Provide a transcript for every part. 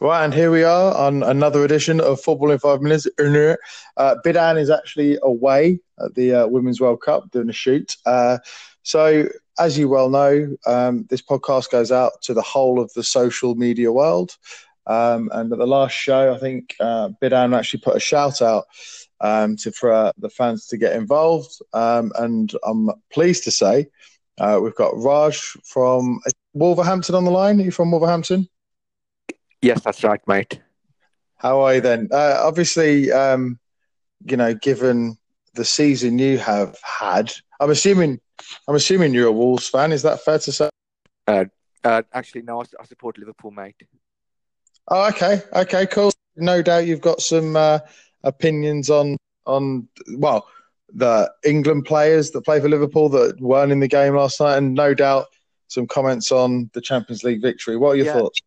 Right, and here we are on another edition of Football in Five Minutes. Uh, Bidan is actually away at the uh, Women's World Cup doing a shoot. Uh, so, as you well know, um, this podcast goes out to the whole of the social media world. Um, and at the last show, I think uh, Bidan actually put a shout out um, to for uh, the fans to get involved. Um, and I'm pleased to say uh, we've got Raj from Wolverhampton on the line. Are you from Wolverhampton? Yes, that's right, mate. How are you then? Uh, obviously, um, you know, given the season you have had, I'm assuming, I'm assuming you're a Wolves fan. Is that fair to say? Uh, uh, actually, no, I, I, support Liverpool, mate. Oh, okay, okay, cool. No doubt you've got some uh, opinions on on well the England players that play for Liverpool that weren't in the game last night, and no doubt some comments on the Champions League victory. What are your yeah. thoughts?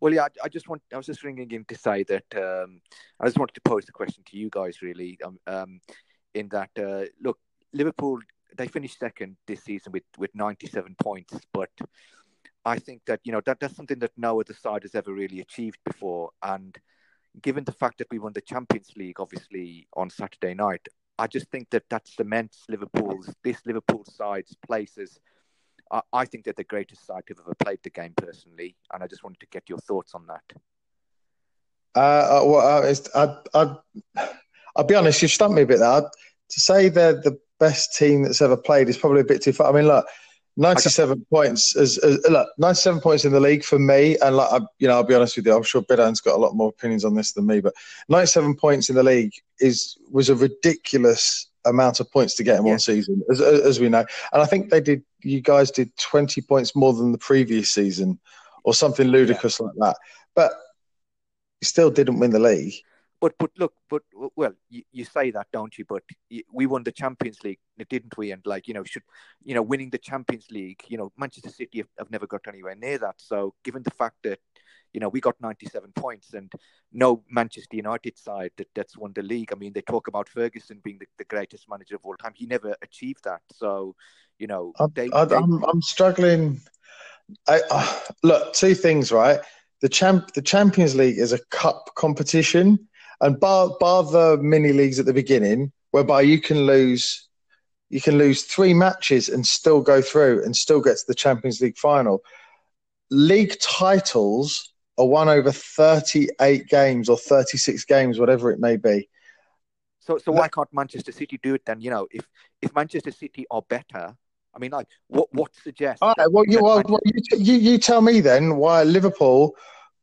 Well, yeah, I, just want. I was just ringing in to say that um, I just wanted to pose the question to you guys, really. Um, um, in that, uh, look, Liverpool they finished second this season with with ninety seven points, but I think that you know that that's something that no other side has ever really achieved before. And given the fact that we won the Champions League, obviously on Saturday night, I just think that that cements Liverpool's this Liverpool side's places I, I think they're the greatest side to have ever played the game personally, and I just wanted to get your thoughts on that. Uh, uh well, uh, I, I, I'll be honest, you've stumped me a bit there. To say they're the best team that's ever played is probably a bit too far. I mean, look, 97 points is, is, look 97 points in the league for me and like I, you know I'll be honest with you I'm sure Bidan's got a lot more opinions on this than me but 97 points in the league is was a ridiculous amount of points to get in yeah. one season, as, as we know. And I think they did. You guys did twenty points more than the previous season, or something ludicrous yeah. like that. But you still didn't win the league. But but look, but well, you, you say that, don't you? But we won the Champions League, didn't we? And like you know, should you know, winning the Champions League, you know, Manchester City have, have never got anywhere near that. So given the fact that you know, we got 97 points and no Manchester United side that, that's won the league. I mean, they talk about Ferguson being the, the greatest manager of all time. He never achieved that. So, you know, they, I, am I'm struggling. I, uh, look, two things, right? The champ, the Champions League is a cup competition, and bar bar the mini leagues at the beginning, whereby you can lose, you can lose three matches and still go through and still get to the Champions League final. League titles are won over 38 games or 36 games, whatever it may be. So, so why can't Manchester City do it then? You know, if if Manchester City are better, I mean, like, what what suggests? All right, well, you, well, well you, you, you tell me then why Liverpool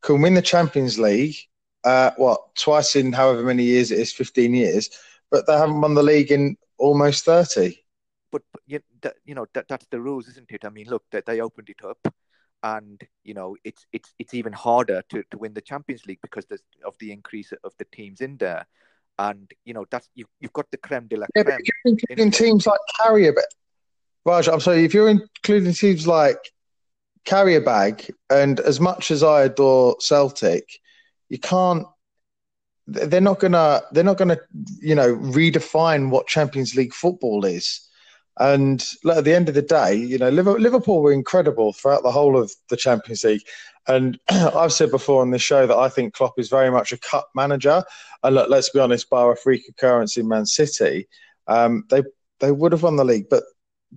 can win the Champions League, uh, what twice in however many years it is, 15 years, but they haven't won the league in almost 30. But, but you, you know that, that's the rules, isn't it? I mean, look, that they opened it up and you know it's it's it's even harder to, to win the Champions League because of the increase of the teams in there, and you know that's you you've got the creme de la creme. Yeah, you're including teams like Carrier, Raj, I'm sorry, if you're including teams like Qarabag, and as much as I adore Celtic, you can't. They're not gonna. They're not gonna. You know, redefine what Champions League football is. And at the end of the day, you know, Liverpool were incredible throughout the whole of the Champions League. And I've said before on this show that I think Klopp is very much a cup manager. And look, let's be honest, bar a freak occurrence in Man City, um, they they would have won the league, but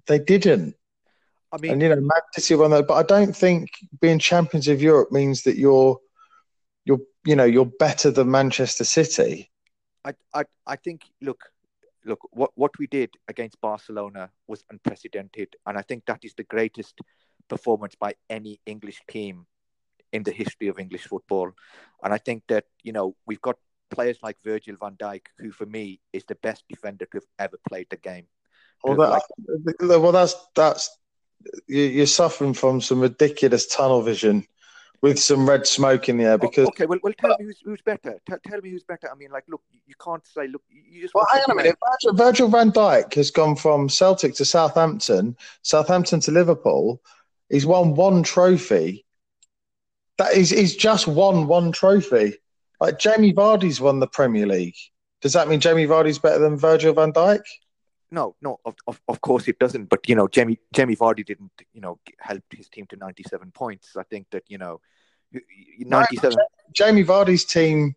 they didn't. I mean, and you know, Man City won that, but I don't think being champions of Europe means that you're you're you know you're better than Manchester City. I I, I think look look, what, what we did against Barcelona was unprecedented. And I think that is the greatest performance by any English team in the history of English football. And I think that, you know, we've got players like Virgil van Dijk, who for me is the best defender to have ever played the game. Well, that, like... well that's, that's, you're suffering from some ridiculous tunnel vision with some red smoke in the air because. okay, well, well tell me who's, who's better. Tell, tell me who's better. I mean, like, look, you can't say, look, you just. Well, hang on a minute. Virgil, Virgil van Dijk has gone from Celtic to Southampton, Southampton to Liverpool. He's won one trophy. That is, he's just won one trophy. Like Jamie Vardy's won the Premier League. Does that mean Jamie Vardy's better than Virgil van Dijk? No, no, of, of, of course it doesn't. But you know, Jamie Jamie Vardy didn't you know help his team to ninety seven points. I think that you know 97. Jamie Vardy's team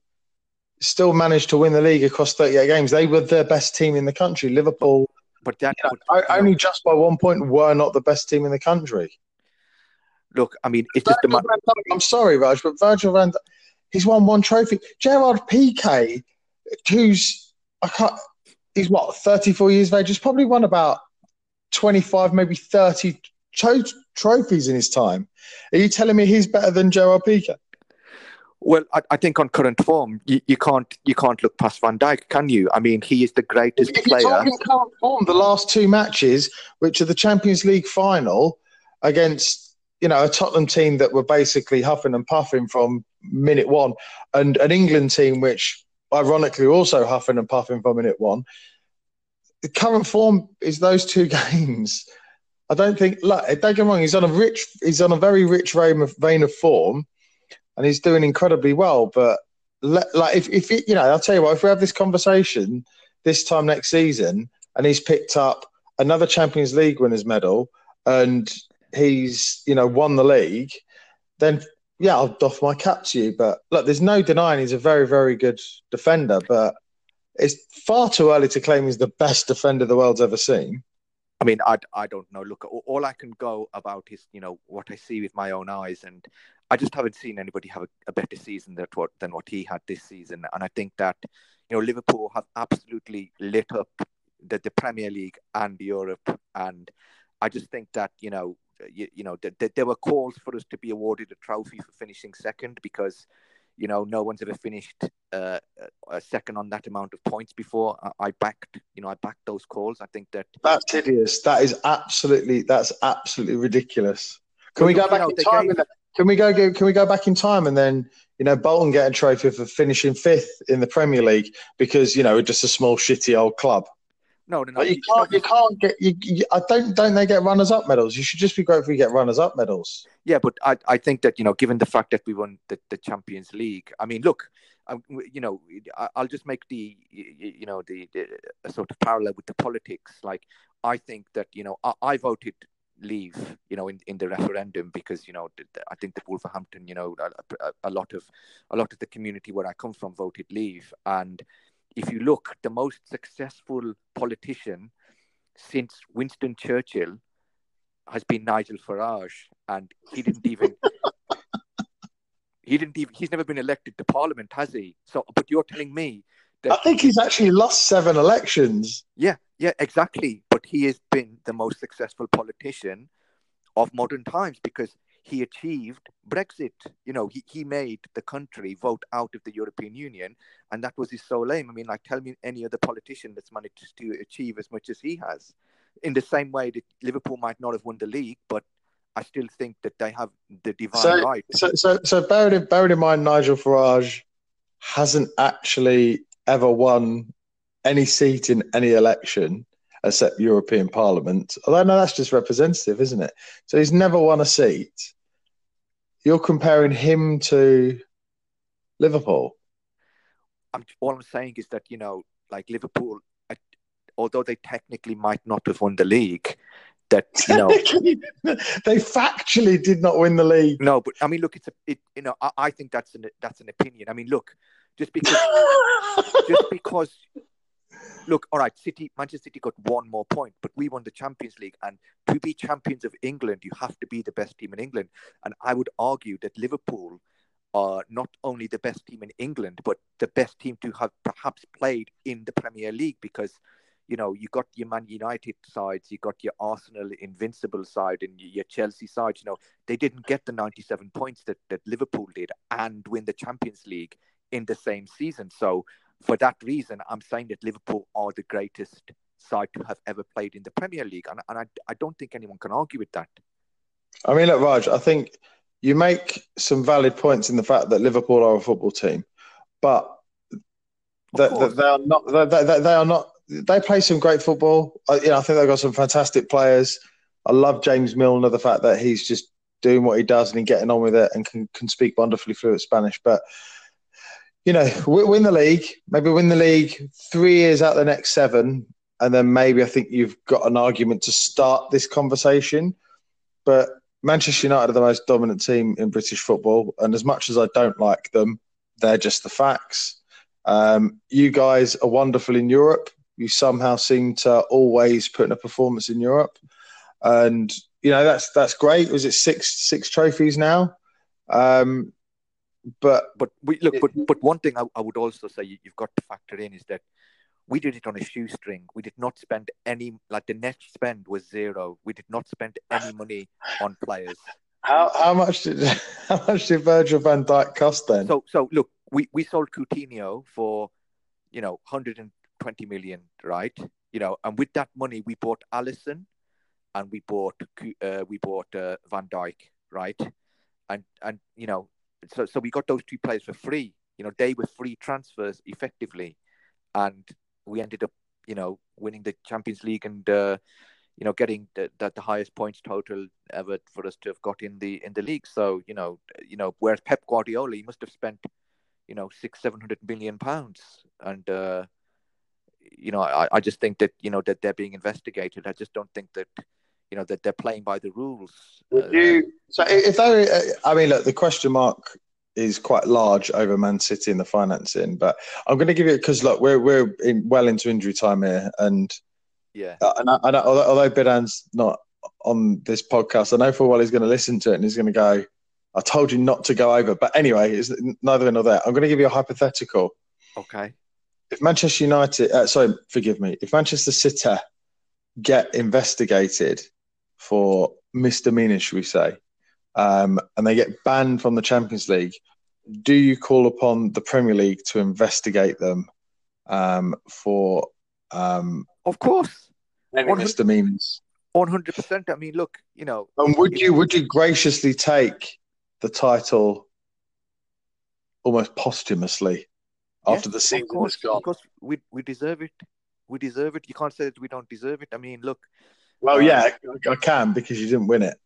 still managed to win the league across 38 games. They were the best team in the country. Liverpool, but that you know, you only just by one point, were not the best team in the country. look. I mean, it's just the. Van Dijk, I'm sorry, Raj, but Virgil van Dijk, he's won one trophy. Gerard Piqué, who's I can't, he's what 34 years of age. He's probably won about 25, maybe 30 tro- trophies in his time. Are you telling me he's better than Gerard Piqué? Well, I, I think on current form, you, you can't you can't look past Van Dijk, can you? I mean, he is the greatest If player. current form, the last two matches, which are the Champions League final against you know a Tottenham team that were basically huffing and puffing from minute one, and an England team which ironically also huffing and puffing from minute one. The current form is those two games. I don't think. Look, eh, don't get wrong. He's on a rich. He's on a very rich vein of, vein of form, and he's doing incredibly well. But let, like, if if you know, I'll tell you what. If we have this conversation this time next season, and he's picked up another Champions League winners medal, and he's you know won the league, then yeah, I'll doff my cap to you. But look, there's no denying he's a very very good defender, but it's far too early to claim he's the best defender the world's ever seen. I mean, I, I don't know. Look, all, I can go about is you know what I see with my own eyes, and I just haven't seen anybody have a, a better season than what than what he had this season. And I think that you know Liverpool have absolutely lit up the, the Premier League and Europe, and I just think that you know you, you know th- th- there were calls for us to be awarded a trophy for finishing second because you know no one's ever finished uh, a second on that amount of points before. I, I backed you know I backed those calls. I think that That's hideous. That is absolutely that's absolutely ridiculous. Can we go back know, in time? gave- Can we go? Can we go back in time and then you know Bolton get a trophy for finishing fifth in the Premier League because you know we're just a small shitty old club. No no no But you can't. You can't get. You, you, I don't. Don't they get runners up medals? You should just be grateful you get runners up medals. Yeah, but I, I think that you know, given the fact that we won the, the Champions League, I mean, look, um, you know, I, I'll just make the you know the, the a sort of parallel with the politics. Like, I think that you know, I, I voted leave, you know, in, in the referendum because you know, I think that Wolverhampton, you know, a, a, a lot of a lot of the community where I come from voted leave, and if you look, the most successful politician since Winston Churchill has been Nigel Farage, and he didn't even he didn't even he's never been elected to Parliament, has he? So, but you're telling me that I think he's actually lost seven elections. yeah, yeah, exactly. But he has been the most successful politician of modern times because he achieved Brexit. You know, he, he made the country vote out of the European Union, and that was his sole aim. I mean, like, tell me any other politician that's managed to achieve as much as he has. In the same way that Liverpool might not have won the league, but I still think that they have the divine So- right. So, so, so bearing in, bearing in mind, Nigel Farage hasn't actually ever won any seat in any election except European Parliament. Although, no, that's just representative, isn't it? So he's never won a seat. You're comparing him to Liverpool. I'm all I'm saying is that you know, like Liverpool, uh, although they technically might not have won the league, that you know, they factually did not win the league. no, but I mean, look, it's a, it, you know, I, I think that's an that's an opinion. I mean, look, just because, just because, look, all right, City, Manchester City got one more point, but we won the Champions League, and to be champions of England, you have to be the best team in England, and I would argue that Liverpool are not only the best team in England, but the best team to have perhaps played in the Premier League because you know you got your Man United sides, you got your Arsenal invincible side, and your Chelsea side. You know they didn't get the 97 points that that Liverpool did and win the Champions League in the same season. So for that reason, I'm saying that Liverpool are the greatest side to have ever played in the Premier League, and, and I, I don't think anyone can argue with that. I mean, look, Raj, I think you make some valid points in the fact that Liverpool are a football team, but that, course. that they are not. They, they, they are not. They play some great football. I, you know, I think they've got some fantastic players. I love James Milner, the fact that he's just doing what he does and getting on with it and can, can speak wonderfully fluent Spanish. But you know, wi- win the league, maybe win the league three years out of the next seven, and then maybe I think you've got an argument to start this conversation. But Manchester United are the most dominant team in British football, and as much as I don't like them, they're just the facts. Um, you guys are wonderful in Europe. You somehow seem to always put in a performance in Europe, and you know that's that's great. Was it six six trophies now? Um, but but we look, but but one thing I, I would also say you, have got to factor in is that we did it on a shoestring. We did not spend any like the net spend was zero. We did not spend any money on players. How how much did how much did Virgil van Dijk cost then? So so look, we, we sold Coutinho for, you know, 120 million, right? You know, and with that money we bought Alisson, and we bought uh, we bought uh, Van Dijk, right? And and you know, so so we got those two players for free. You know, they were free transfers effectively, and we ended up, you know, winning the Champions League and uh, you know getting the, the, the highest points total ever for us to have got in the in the league. So you know, you know, whereas Pep Guardiola, he must have spent, you know, six seven hundred million pounds, and uh, you know, I, I just think that you know that they're being investigated. I just don't think that you know that they're playing by the rules. Would uh, you? So if they, uh, I mean, look, the question mark is quite large over Man City and the financing, but I'm going to give it because look, we're we're in, well into injury time here, and yeah, and, I, and I, although, although Bidan's not on this podcast, I know for a while he's going to listen to it and he's going to go, "I told you not to go over." But anyway, it's neither here nor there. I'm going to give you a hypothetical. Okay. If Manchester United, uh, sorry, forgive me, if Manchester City get investigated for misdemeanors, should we say, um, and they get banned from the Champions League, do you call upon the Premier League to investigate them um, for? Um, of course, misdemeanors. One hundred percent. I mean, look, you know. And would you would you graciously take the title almost posthumously after yes, the season course, is gone? Because we we deserve it. We deserve it. You can't say that we don't deserve it. I mean, look, well, yeah, I can because you didn't win it.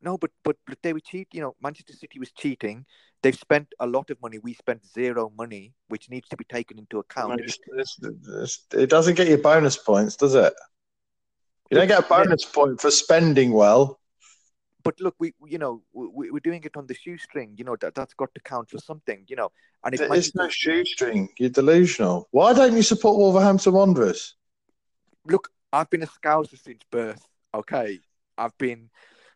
No, but, but but they were cheat. You know, Manchester City was cheating. They've spent a lot of money. We spent zero money, which needs to be taken into account. It's, it's, it's, it doesn't get you bonus points, does it? You don't get a bonus point for spending well. But look, we you know we, we're doing it on the shoestring. You know that that's got to count for something. You know, and it there's no shoestring. You're delusional. Why don't you support Wolverhampton Wanderers? Look, I've been a Scouser since birth. Okay, I've been.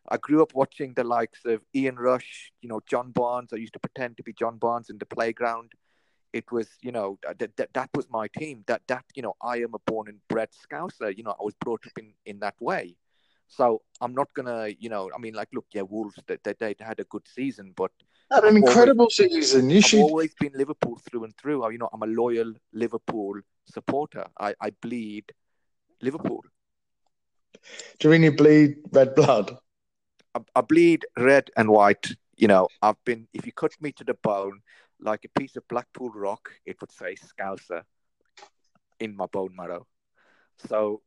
I grew up watching the likes of Ian Rush, you know, John Barnes. I used to pretend to be John Barnes in the playground. It was, you know, uh, that, that, that was my team. That that you know, I am a born and bred Scouser. You know, I was brought up in in that way. So I'm not gonna, you know, I mean, like, look, yeah, Wolves, they, they, they had a good season, but had an incredible always, season. You I've should... always been Liverpool through and through. You know, I'm a loyal Liverpool supporter. I, I bleed Liverpool. Do you really bleed red blood? I, I, bleed red and white. You know, I've been. If you cut me to the bone, like a piece of Blackpool rock, it would say Scouser in my bone marrow. So,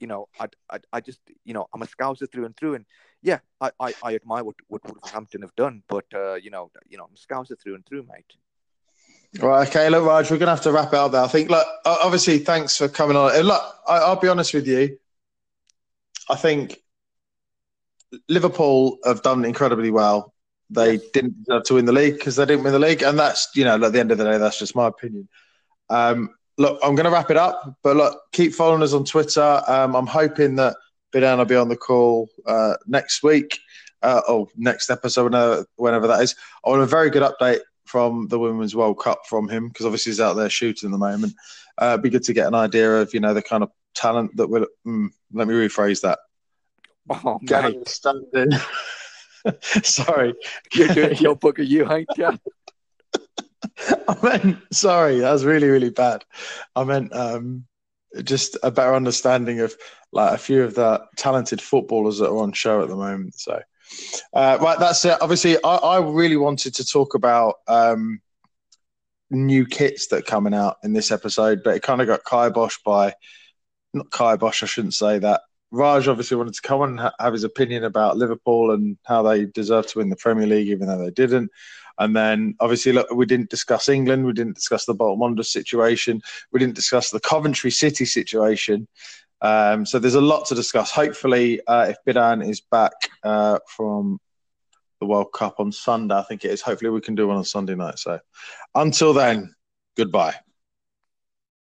you know, I, I, I just, you know, I'm a Scouser through and through, and yeah, I, I, I admire what what Wolverhampton have done, but uh, you know, you know, I'm a Scouser through and through, mate. Right, okay, look, Raj, we're going to have to wrap it up there. I think, look, obviously, thanks for coming on. Look, I, will be honest with you. I think Liverpool have done incredibly well. They didn't deserve to win the league because they didn't win the league, and that's you know at the end of the day, that's just my opinion. Um, look, I'm going to wrap it up, but look, keep following us on Twitter. Um, I'm hoping that Bidan will be on the call uh, next week uh, or next episode, whenever, whenever that is. I want a very good update from the Women's World Cup from him because obviously he's out there shooting at the moment. Uh, it'd be good to get an idea of you know the kind of talent that will. Mm, let me rephrase that. Oh, mate. sorry, you're doing your book of you, ain't you? I meant sorry, that was really really bad. I meant um, just a better understanding of like a few of the talented footballers that are on show at the moment. So. Uh, right, that's it. Obviously, I, I really wanted to talk about um, new kits that are coming out in this episode, but it kind of got kiboshed by not kibosh. I shouldn't say that. Raj obviously wanted to come and ha- have his opinion about Liverpool and how they deserve to win the Premier League, even though they didn't. And then obviously, look, we didn't discuss England, we didn't discuss the Bolton Wanderers situation, we didn't discuss the Coventry City situation. Um, so there's a lot to discuss. Hopefully, uh, if Bidan is back uh, from the World Cup on Sunday, I think it is. Hopefully, we can do one on Sunday night. So until then, goodbye.